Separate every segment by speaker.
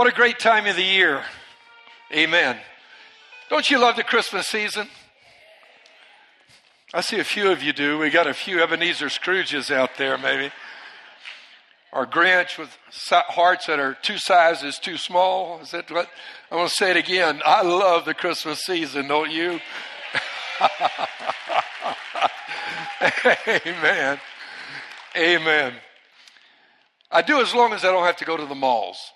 Speaker 1: What a great time of the year. Amen. Don't you love the Christmas season? I see a few of you do. We got a few Ebenezer Scrooges out there, maybe. Or Grinch with hearts that are two sizes too small. Is that what? I want to say it again. I love the Christmas season, don't you? Amen. Amen. I do as long as I don't have to go to the malls.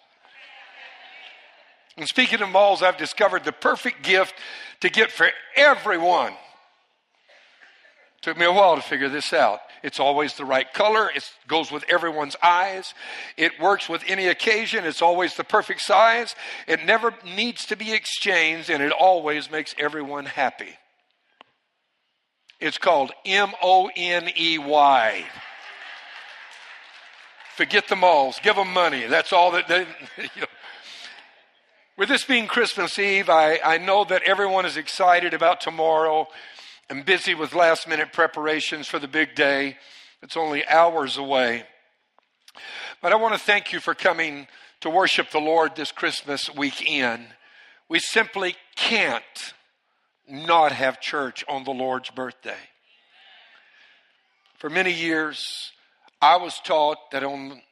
Speaker 1: And speaking of malls, I've discovered the perfect gift to get for everyone. Took me a while to figure this out. It's always the right color. It goes with everyone's eyes. It works with any occasion. It's always the perfect size. It never needs to be exchanged, and it always makes everyone happy. It's called M O N E Y. Forget the malls. Give them money. That's all that they. You know. With this being Christmas Eve, I, I know that everyone is excited about tomorrow and busy with last minute preparations for the big day. It's only hours away. But I want to thank you for coming to worship the Lord this Christmas weekend. We simply can't not have church on the Lord's birthday. For many years, I was taught that on,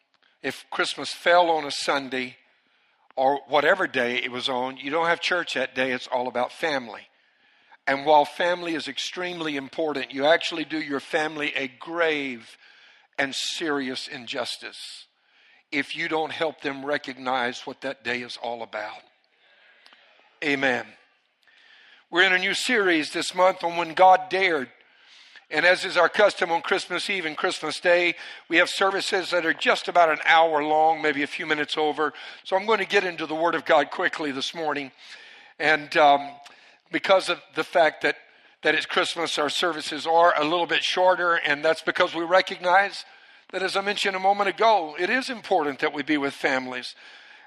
Speaker 1: if Christmas fell on a Sunday or whatever day it was on, you don't have church that day. It's all about family. And while family is extremely important, you actually do your family a grave and serious injustice if you don't help them recognize what that day is all about. Amen. We're in a new series this month on when God dared. And as is our custom on Christmas Eve and Christmas Day, we have services that are just about an hour long, maybe a few minutes over. So I'm going to get into the Word of God quickly this morning. And um, because of the fact that, that it's Christmas, our services are a little bit shorter, and that's because we recognize that, as I mentioned a moment ago, it is important that we be with families.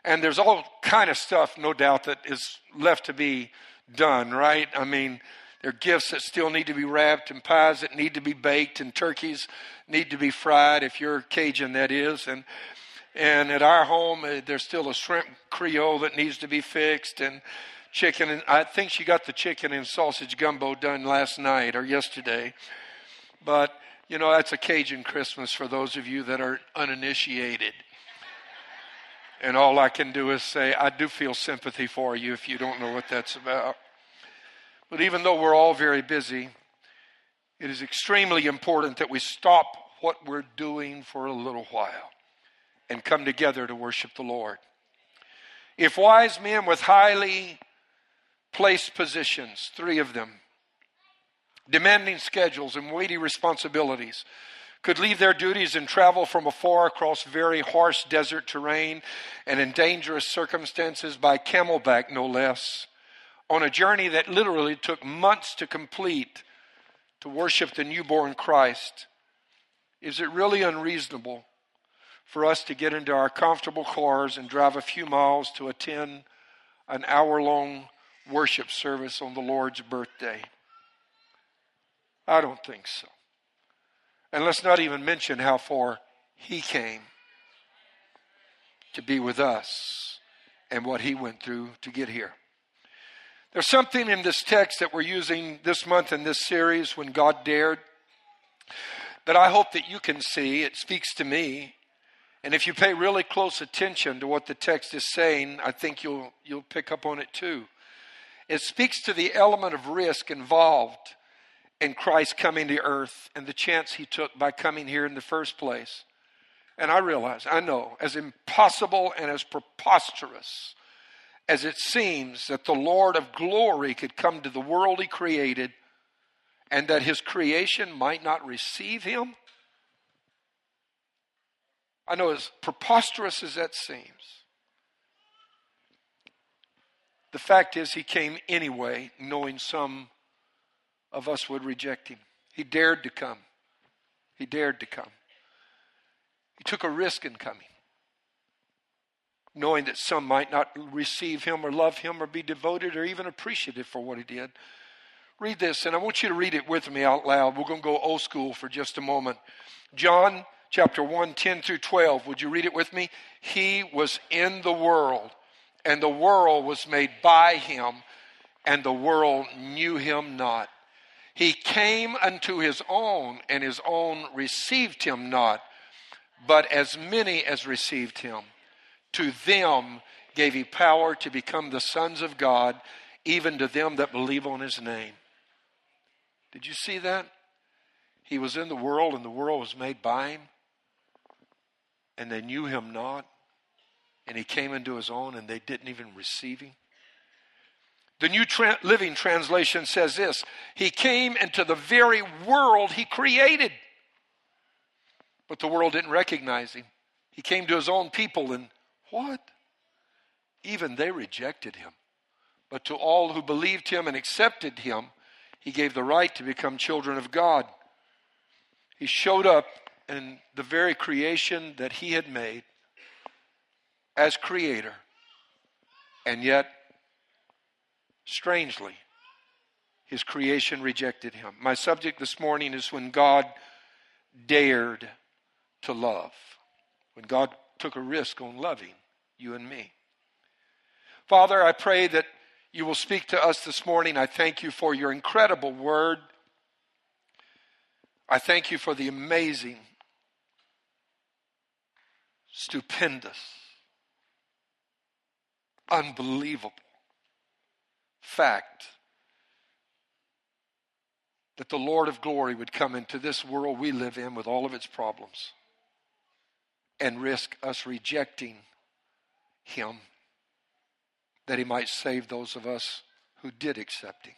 Speaker 1: And there's all kind of stuff, no doubt, that is left to be done, right? I mean, there are gifts that still need to be wrapped, and pies that need to be baked, and turkeys need to be fried, if you're Cajun, that is. And and at our home, uh, there's still a shrimp Creole that needs to be fixed, and chicken. And I think she got the chicken and sausage gumbo done last night or yesterday. But you know, that's a Cajun Christmas for those of you that are uninitiated. And all I can do is say, I do feel sympathy for you if you don't know what that's about. But even though we're all very busy, it is extremely important that we stop what we're doing for a little while and come together to worship the Lord. If wise men with highly placed positions, three of them, demanding schedules and weighty responsibilities, could leave their duties and travel from afar across very harsh desert terrain and in dangerous circumstances by camelback, no less, on a journey that literally took months to complete to worship the newborn Christ, is it really unreasonable for us to get into our comfortable cars and drive a few miles to attend an hour long worship service on the Lord's birthday? I don't think so. And let's not even mention how far He came to be with us and what He went through to get here. There's something in this text that we're using this month in this series, When God Dared, that I hope that you can see. It speaks to me. And if you pay really close attention to what the text is saying, I think you'll, you'll pick up on it too. It speaks to the element of risk involved in Christ coming to earth and the chance he took by coming here in the first place. And I realize, I know, as impossible and as preposterous as it seems that the Lord of glory could come to the world he created and that his creation might not receive him? I know as preposterous as that seems. The fact is, he came anyway, knowing some of us would reject him. He dared to come. He dared to come. He took a risk in coming knowing that some might not receive him or love him or be devoted or even appreciative for what he did. Read this, and I want you to read it with me out loud. We're going to go old school for just a moment. John chapter 1, 10 through 12. Would you read it with me? He was in the world, and the world was made by him, and the world knew him not. He came unto his own, and his own received him not. But as many as received him, to them gave he power to become the sons of God, even to them that believe on his name. Did you see that? He was in the world, and the world was made by him, and they knew him not. And he came into his own, and they didn't even receive him. The New Tra- Living Translation says this He came into the very world he created, but the world didn't recognize him. He came to his own people, and what? Even they rejected him. But to all who believed him and accepted him, he gave the right to become children of God. He showed up in the very creation that he had made as creator, and yet Strangely, his creation rejected him. My subject this morning is when God dared to love, when God took a risk on loving you and me. Father, I pray that you will speak to us this morning. I thank you for your incredible word. I thank you for the amazing, stupendous, unbelievable fact that the Lord of glory would come into this world we live in with all of its problems and risk us rejecting him that he might save those of us who did accept him.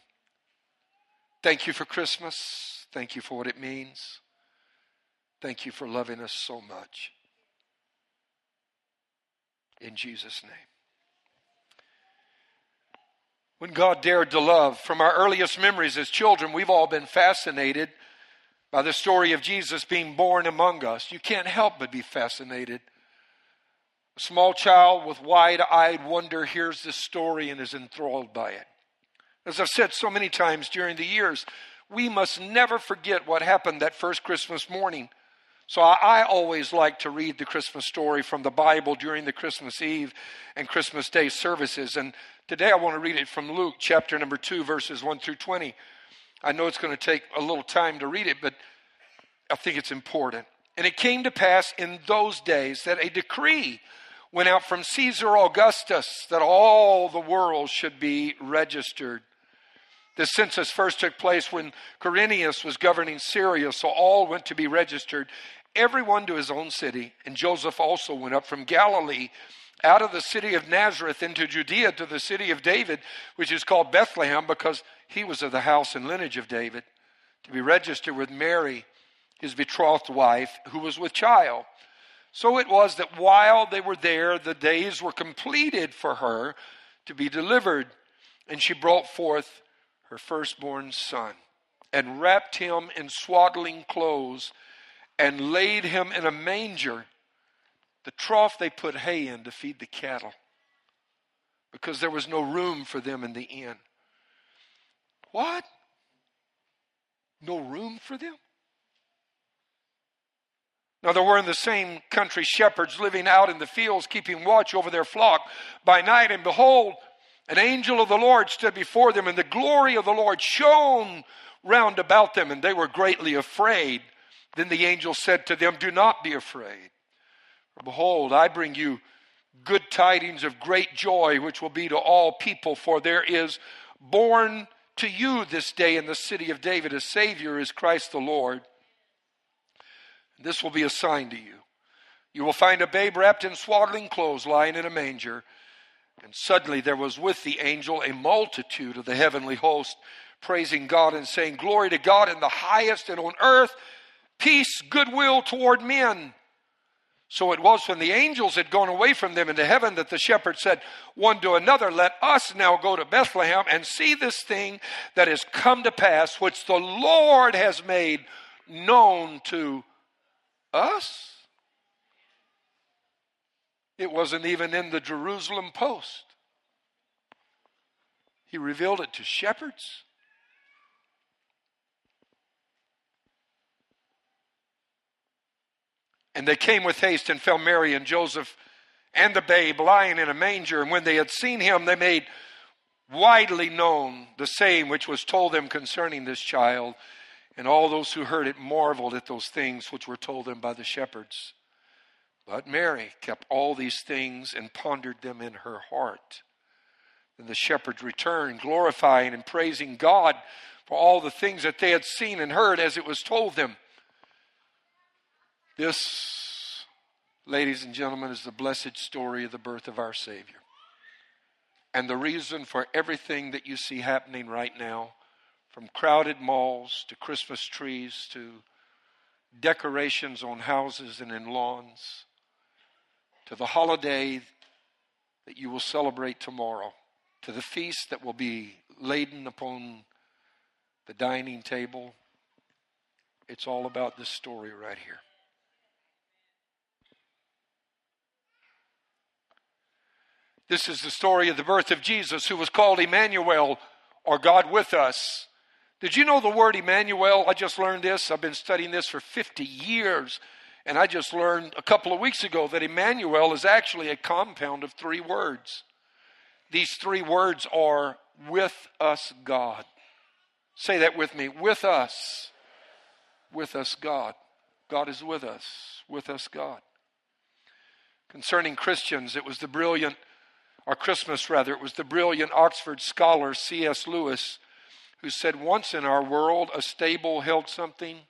Speaker 1: Thank you for Christmas. Thank you for what it means. Thank you for loving us so much. In Jesus' name when God dared to love. From our earliest memories as children, we've all been fascinated by the story of Jesus being born among us. You can't help but be fascinated. A small child with wide eyed wonder hears this story and is enthralled by it. As I've said so many times during the years, we must never forget what happened that first Christmas morning. So I, always like to read the Christmas story from the Bible during the Christmas Eve and Christmas Day services. And Today I want to read it from Luke chapter number 2, verses 1 through 20. I know it's going to take a little time to read it, but I think it's important. And it came to pass in those days that a decree went out from Caesar Augustus that all the world should be registered. The census first took place when Quirinius was governing Syria, so all went to be registered, everyone to his own city. And Joseph also went up from Galilee out of the city of Nazareth into Judea to the city of David, which is called Bethlehem because he was of the house and lineage of David, to be registered with Mary, his betrothed wife, who was with child. So it was that while they were there, the days were completed for her to be delivered, and she brought forth her firstborn son, and wrapped him in swaddling clothes, and laid him in a manger the trough they put hay in to feed the cattle because there was no room for them in the inn. What? No room for them? Now, there were in the same country shepherds living out in the fields, keeping watch over their flock by night, and behold, an angel of the Lord stood before them, and the glory of the Lord shone round about them, and they were greatly afraid. Then the angel said to them, Do not be afraid. For behold, I bring you good tidings of great joy, which will be to all people, for there is born to you this day in the city of David a Savior is Christ the Lord. This will be a sign to you. You will find a babe wrapped in swaddling clothes lying in a manger. And suddenly there was with the angel a multitude of the heavenly host, praising God and saying, Glory to God in the highest, and on earth peace, goodwill toward men. So it was when the angels had gone away from them into heaven that the shepherds said one to another, Let us now go to Bethlehem and see this thing that has come to pass, which the Lord has made known to us. It wasn't even in the Jerusalem Post. He revealed it to shepherds. And they came with haste and found Mary and Joseph and the babe lying in a manger. And when they had seen him, they made widely known the saying which was told them concerning this child. And all those who heard it marveled at those things which were told them by the shepherds. But Mary kept all these things and pondered them in her heart. Then the shepherds returned, glorifying and praising God for all the things that they had seen and heard as it was told them. This, ladies and gentlemen, is the blessed story of the birth of our Savior. And the reason for everything that you see happening right now, from crowded malls to Christmas trees to decorations on houses and in lawns, to the holiday that you will celebrate tomorrow, to the feast that will be laden upon the dining table. It's all about this story right here. This is the story of the birth of Jesus, who was called Emmanuel, or God with us. Did you know the word Emmanuel? I just learned this. I've been studying this for 50 years. And I just learned a couple of weeks ago that Emmanuel is actually a compound of three words. These three words are with us God. Say that with me. With us. With us God. God is with us. With us God. Concerning Christians, it was the brilliant, or Christmas rather, it was the brilliant Oxford scholar C.S. Lewis who said, Once in our world, a stable held something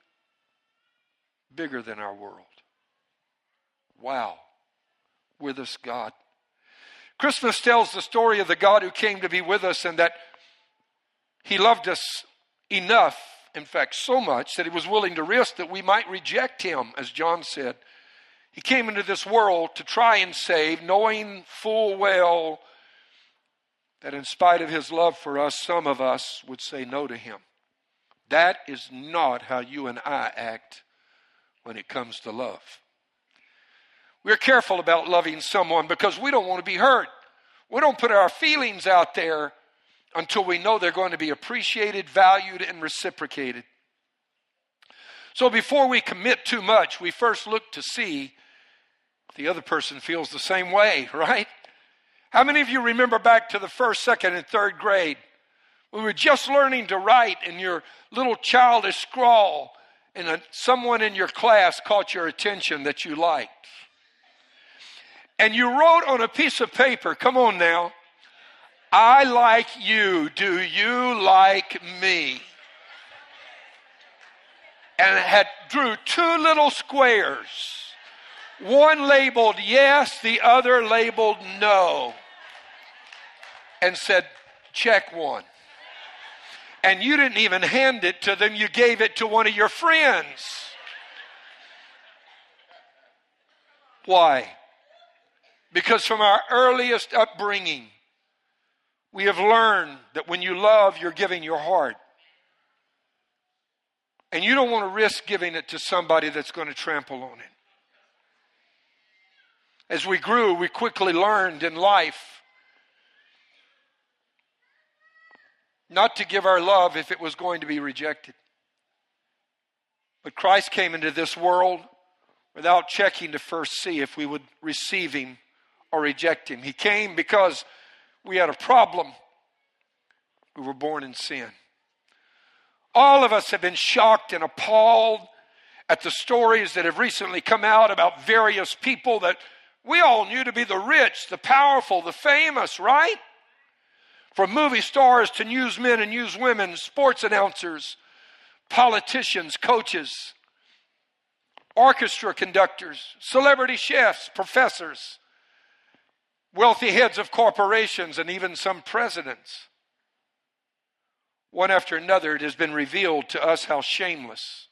Speaker 1: bigger than our world. Wow. With us, God. Christmas tells the story of the God who came to be with us and that He loved us enough, in fact, so much that He was willing to risk that we might reject Him, as John said. He came into this world to try and save, knowing full well that in spite of His love for us, some of us would say no to Him. That is not how you and I act when it comes to love. We're careful about loving someone because we don't want to be hurt. We don't put our feelings out there until we know they're going to be appreciated, valued, and reciprocated. So before we commit too much, we first look to see if the other person feels the same way, right? How many of you remember back to the first, second, and third grade? We were just learning to write, and your little childish scrawl, and a, someone in your class caught your attention that you liked and you wrote on a piece of paper, come on now, I like you. Do you like me? And had drew two little squares. One labeled yes, the other labeled no. And said, check one. And you didn't even hand it to them, you gave it to one of your friends. Why? Because from our earliest upbringing, we have learned that when you love, you're giving your heart. And you don't want to risk giving it to somebody that's going to trample on it. As we grew, we quickly learned in life not to give our love if it was going to be rejected. But Christ came into this world without checking to first see if we would receive him or reject him. He came because we had a problem. We were born in sin. All of us have been shocked and appalled at the stories that have recently come out about various people that we all knew to be the rich, the powerful, the famous, right? From movie stars to newsmen and newswomen, sports announcers, politicians, coaches, orchestra conductors, celebrity chefs, professors, wealthy heads of corporations, and even some presidents. One after another, it has been revealed to us how shameless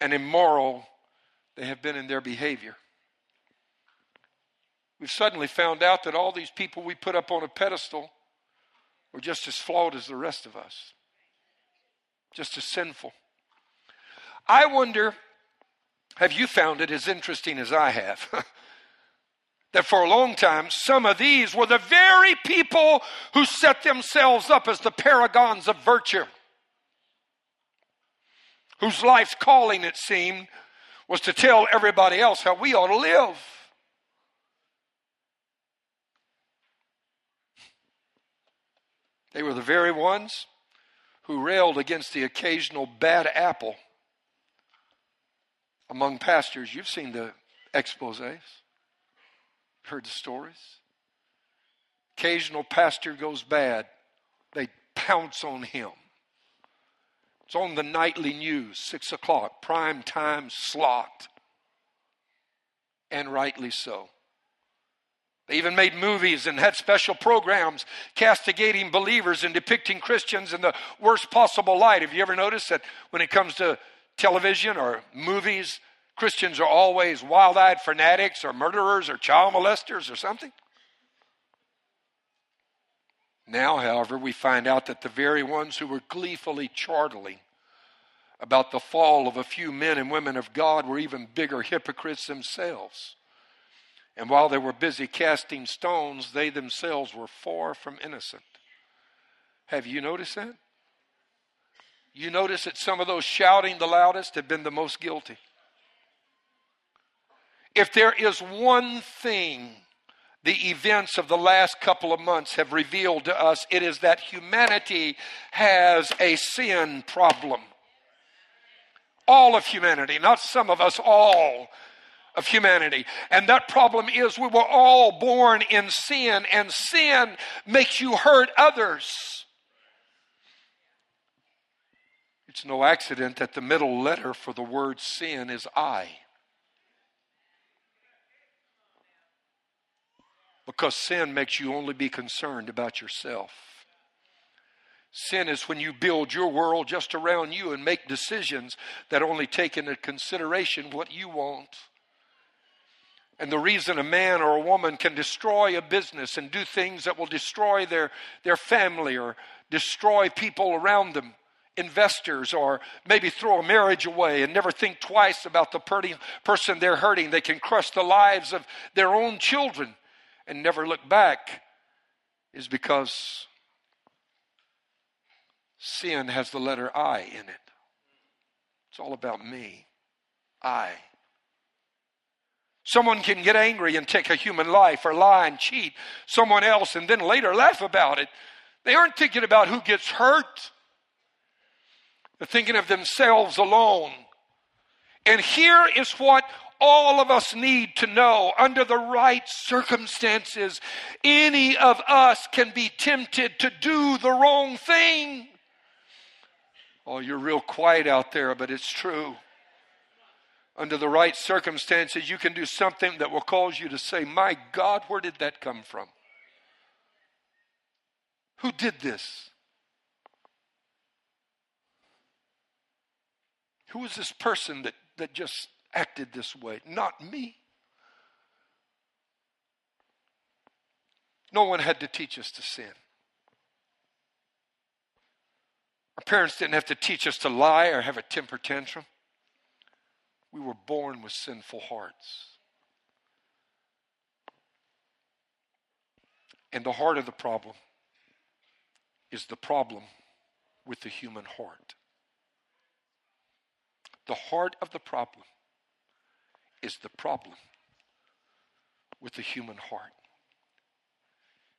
Speaker 1: and immoral they have been in their behavior. We've suddenly found out that all these people we put up on a pedestal were just as flawed as the rest of us, just as sinful. I wonder have you found it as interesting as I have? that for a long time, some of these were the very people who set themselves up as the paragons of virtue, whose life's calling, it seemed, was to tell everybody else how we ought to live. They were the very ones who railed against the occasional bad apple among pastors. You've seen the exposes heard the stories. Occasional pastor goes bad, they pounce on him. It's on the nightly news, six o'clock, prime time slot. And rightly so. They even made movies and had special programs castigating believers and depicting Christians in the worst possible light. Have you ever noticed that when it comes to television or movies, Christians are always wild eyed fanatics or murderers or child molesters or something? Now, however, we find out that the very ones who were gleefully chortling about the fall of a few men and women of God were even bigger hypocrites themselves. And while they were busy casting stones, they themselves were far from innocent. Have you noticed that? You notice that some of those shouting the loudest have been the most guilty. If there is one thing the events of the last couple of months have revealed to us, it is that humanity has a sin problem. All of humanity, not some of us, all of humanity. And that problem is we were all born in sin, and sin makes you hurt others. It's no accident that the middle letter for the word sin is I. Because sin makes you only be concerned about yourself. Sin is when you build your world just around you and make decisions that only take into consideration what you want. And the reason a man or a woman can destroy a business and do things that will destroy their, their family or destroy people around them, investors, or maybe throw a marriage away and never think twice about the person they're hurting, they can crush the lives of their own children and never look back is because sin has the letter I in it. It's all about me. I. Someone can get angry and take a human life or lie and cheat someone else and then later laugh about it. They aren't thinking about who gets hurt. They're thinking of themselves alone. And here is what all of us need to know under the right circumstances, any of us can be tempted to do the wrong thing. Oh, you're real quiet out there, but it's true. Under the right circumstances, you can do something that will cause you to say, My God, where did that come from? Who did this? Who is this person that, that just acted this way. Not me. No one had to teach us to sin. Our parents didn't have to teach us to lie or have a temper tantrum. We were born with sinful hearts. And the heart of the problem is the problem with the human heart. The heart of the problem is the problem with the human heart.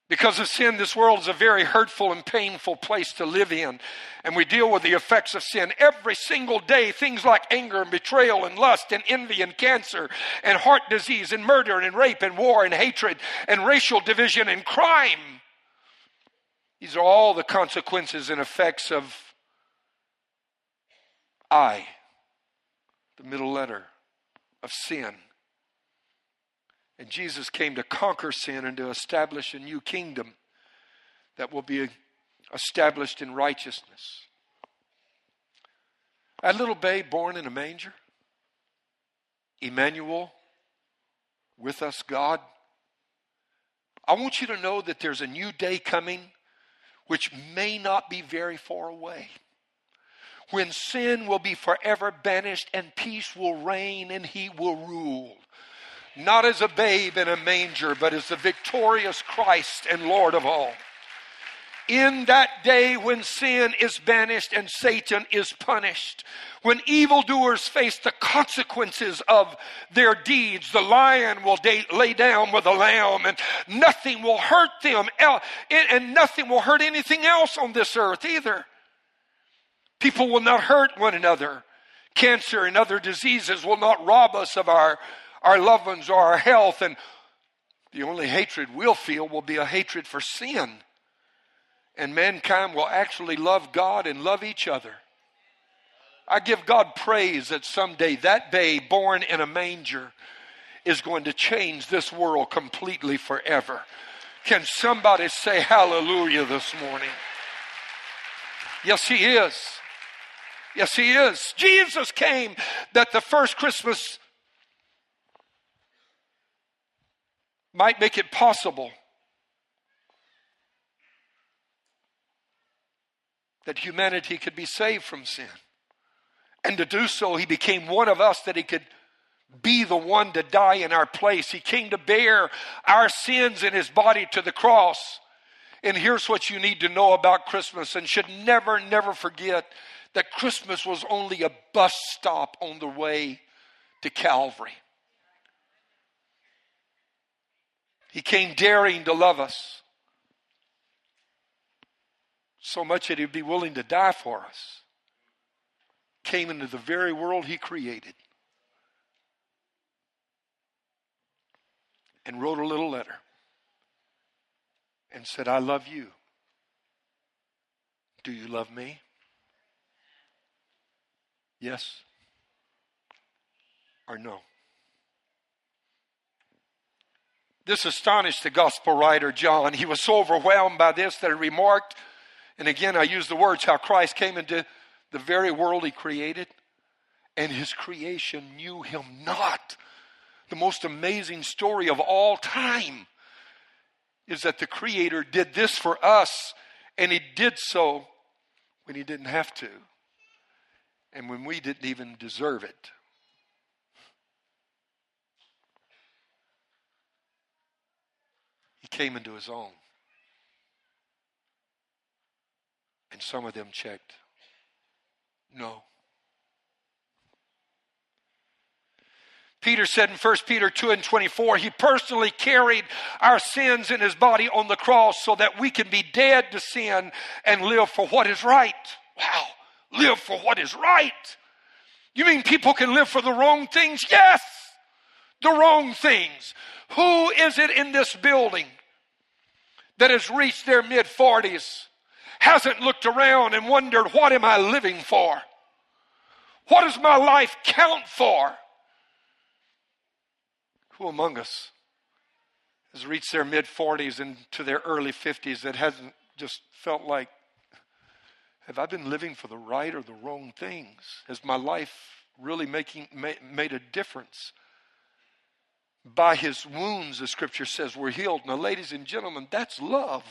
Speaker 1: Because of sin, this world is a very hurtful and painful place to live in. And we deal with the effects of sin every single day. Things like anger and betrayal and lust and envy and cancer and heart disease and murder and rape and war and hatred and racial division and crime. These are all the consequences and effects of I, the middle letter of sin. And Jesus came to conquer sin and to establish a new kingdom that will be established in righteousness. A little babe born in a manger, Emmanuel, with us, God. I want you to know that there's a new day coming which may not be very far away when sin will be forever banished and peace will reign and he will rule. Not as a babe in a manger, but as the victorious Christ and Lord of all. in that day when sin is banished and Satan is punished, when evildoers face the consequences of their deeds, the lion will lay down with the lamb and nothing will hurt them and nothing will hurt anything else on this earth either. People will not hurt one another. Cancer and other diseases will not rob us of our, our loved ones or our health. And the only hatred we'll feel will be a hatred for sin and mankind will actually love God and love each other. I give God praise that someday that babe born in a manger is going to change this world completely forever. Can somebody say hallelujah this morning? Yes, He is. Yes, He is. Jesus came that the first Christmas might make it possible that humanity could be saved from sin. And to do so, he became one of us that he could be the one to die in our place. He came to bear our sins in his body to the cross. And here's what you need to know about Christmas and should never, never forget that Christmas was only a bus stop on the way to Calvary. He came daring to love us so much that he'd be willing to die for us, came into the very world he created and wrote a little letter and said, I love you. Do you love me? Yes or no? This astonished the gospel writer John. He was so overwhelmed by this that he remarked and again, I use the words how Christ came into the very world he created, and his creation knew him not. The most amazing story of all time is that the Creator did this for us, and he did so when he didn't have to, and when we didn't even deserve it. He came into his own. And some of them checked no. Peter said in 1 Peter 2 and 24, he personally carried our sins in his body on the cross so that we can be dead to sin and live for what is right. Wow, live for what is right. You mean people can live for the wrong things? Yes, the wrong things. Who is it in this building that has reached their mid 40s hasn't looked around and wondered, what am I living for? What does my life count for? Who among us has reached their mid 40s and to their early 50s that hasn't just felt like, have I been living for the right or the wrong things? Has my life really making, made a difference? By his wounds, the scripture says, we're healed. Now, ladies and gentlemen, that's love.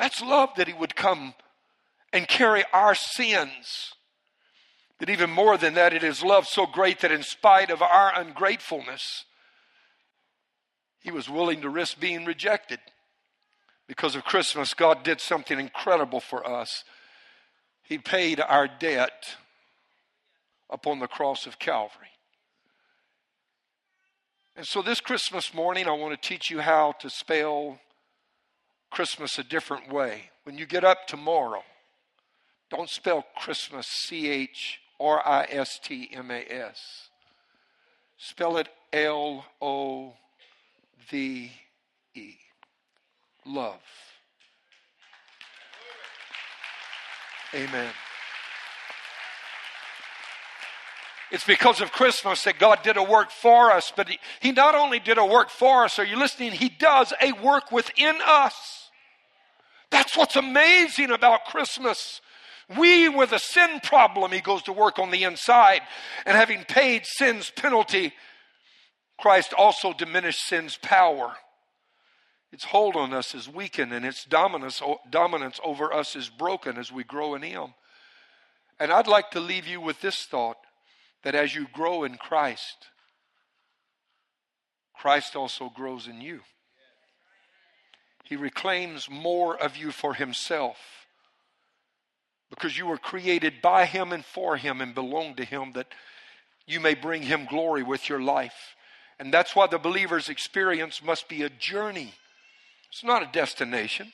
Speaker 1: That's love that He would come and carry our sins. But even more than that, it is love so great that in spite of our ungratefulness, He was willing to risk being rejected. Because of Christmas, God did something incredible for us. He paid our debt upon the cross of Calvary. And so, this Christmas morning, I want to teach you how to spell Christmas a different way. When you get up tomorrow, don't spell Christmas C H R I S T M A S. Spell it L O V E. Love. Amen. It's because of Christmas that God did a work for us, but he, he, not only did a work for us, are you listening? He does a work within us. That's what's amazing about Christmas. We, with a sin problem, he goes to work on the inside. And having paid sin's penalty, Christ also diminished sin's power. Its hold on us is weakened, and its dominance, dominance over us is broken as we grow in him. And I'd like to leave you with this thought that as you grow in Christ, Christ also grows in you. He reclaims more of you for Himself because you were created by Him and for Him and belong to Him that you may bring Him glory with your life. And that's why the believer's experience must be a journey. It's not a destination,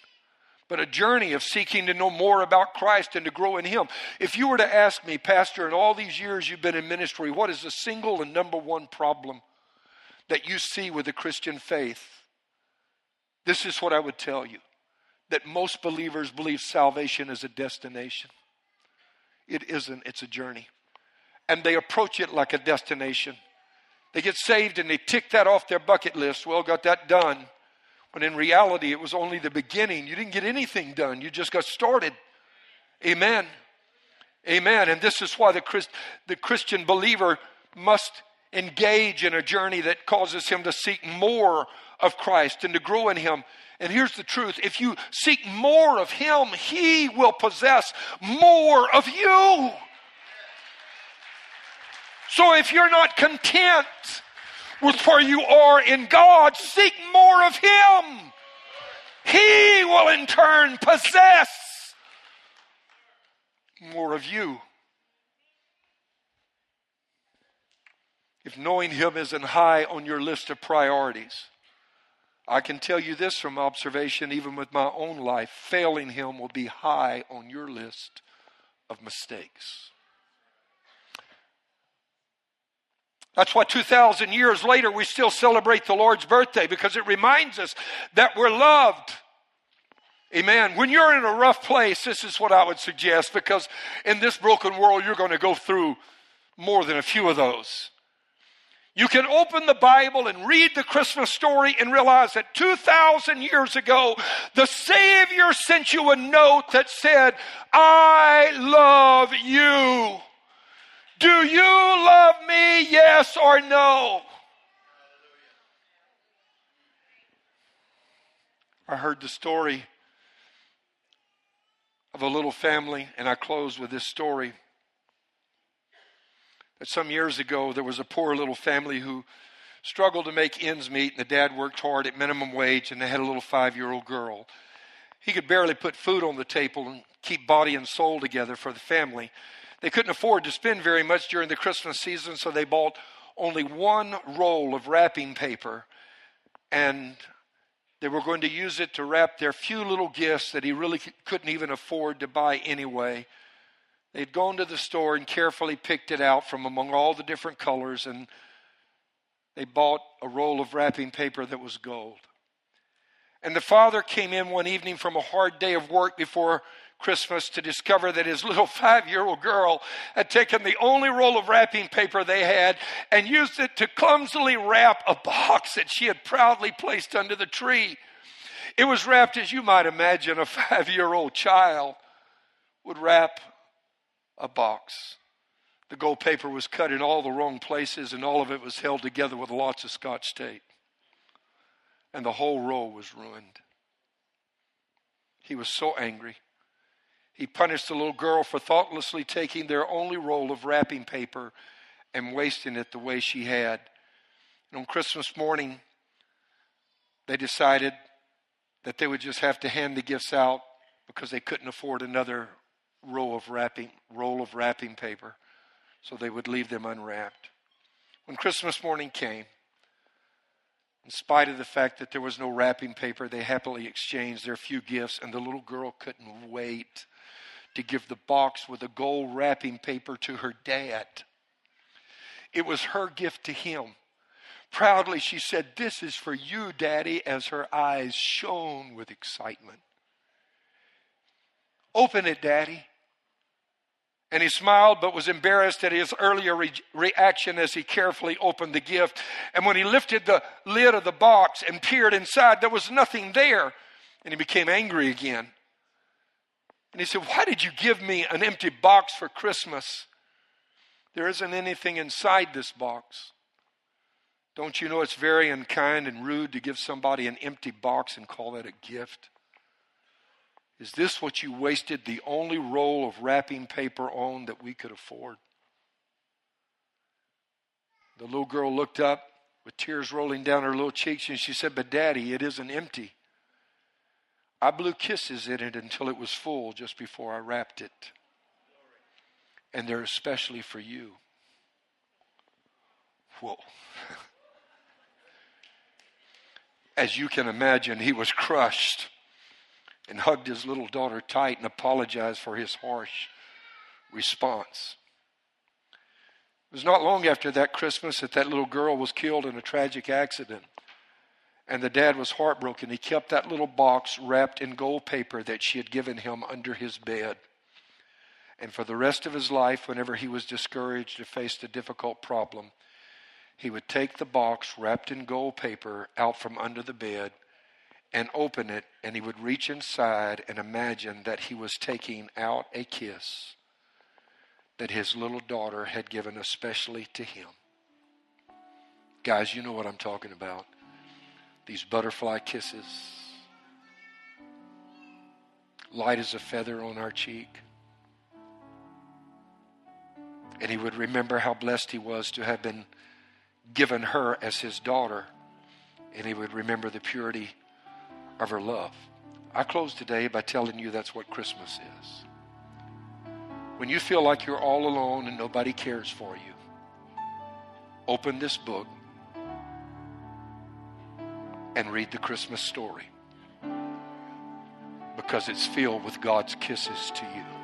Speaker 1: but a journey of seeking to know more about Christ and to grow in Him. If you were to ask me, Pastor, in all these years you've been in ministry, what is the single and number one problem that you see with the Christian faith? This is what I would tell you that most believers believe salvation is a destination. It isn't, it's a journey. And they approach it like a destination. They get saved and they tick that off their bucket list. Well, got that done. When in reality, it was only the beginning. You didn't get anything done, you just got started. Amen. Amen. And this is why the, Christ, the Christian believer must engage in a journey that causes him to seek more of Christ and to grow in Him. And here's the truth if you seek more of Him, He will possess more of you. So if you're not content with where you are in God, seek more of Him. He will in turn possess more of you. If knowing Him isn't high on your list of priorities, I can tell you this from observation, even with my own life failing Him will be high on your list of mistakes. That's why 2,000 years later we still celebrate the Lord's birthday because it reminds us that we're loved. Amen. When you're in a rough place, this is what I would suggest because in this broken world, you're going to go through more than a few of those. You can open the Bible and read the Christmas story and realize that 2,000 years ago, the Savior sent you a note that said, I love you. Do you love me? Yes or no? I heard the story of a little family, and I close with this story that some years ago there was a poor little family who struggled to make ends meet, and the dad worked hard at minimum wage, and they had a little five year old girl. He could barely put food on the table and keep body and soul together for the family. They couldn't afford to spend very much during the Christmas season, so they bought only one roll of wrapping paper, and they were going to use it to wrap their few little gifts that he really couldn't even afford to buy anyway. They'd gone to the store and carefully picked it out from among all the different colors, and they bought a roll of wrapping paper that was gold. And the father came in one evening from a hard day of work before Christmas to discover that his little five year old girl had taken the only roll of wrapping paper they had and used it to clumsily wrap a box that she had proudly placed under the tree. It was wrapped as you might imagine a five year old child would wrap a box. The gold paper was cut in all the wrong places, and all of it was held together with lots of scotch tape. And the whole roll was ruined. He was so angry. He punished the little girl for thoughtlessly taking their only roll of wrapping paper and wasting it the way she had. And on Christmas morning, they decided that they would just have to hand the gifts out because they couldn't afford another row of wrapping, roll of wrapping paper, so they would leave them unwrapped. When Christmas morning came, in spite of the fact that there was no wrapping paper, they happily exchanged their few gifts, and the little girl couldn't wait to give the box with the gold wrapping paper to her dad. It was her gift to him. Proudly, she said, This is for you, Daddy, as her eyes shone with excitement. Open it, Daddy. And he smiled, but was embarrassed at his earlier re- reaction as he carefully opened the gift. And when he lifted the lid of the box and peered inside, there was nothing there. And he became angry again. And he said, Why did you give me an empty box for Christmas? There isn't anything inside this box. Don't you know it's very unkind and rude to give somebody an empty box and call that a gift? Is this what you wasted the only roll of wrapping paper on that we could afford? The little girl looked up with tears rolling down her little cheeks and she said, But daddy, it isn't empty. I blew kisses in it until it was full just before I wrapped it. And they're especially for you. Whoa. As you can imagine, he was crushed and hugged his little daughter tight and apologized for his harsh response. It was not long after that Christmas that that little girl was killed in a tragic accident. And the dad was heartbroken. He kept that little box wrapped in gold paper that she had given him under his bed. And for the rest of his life, whenever he was discouraged or faced a difficult problem, he would take the box wrapped in gold paper out from under the bed and open it, and he would reach inside and imagine that he was taking out a kiss that his little daughter had given especially to him. Guys, you know what I'm talking about. These butterfly kisses, light as a feather on our cheek. And he would remember how blessed he was to have been given her as his daughter, and he would remember the purity of her love. I close today by telling you that's what Christmas is. When you feel like you're all alone and nobody cares for you, open this book and read the Christmas story because it's filled with God's kisses to you.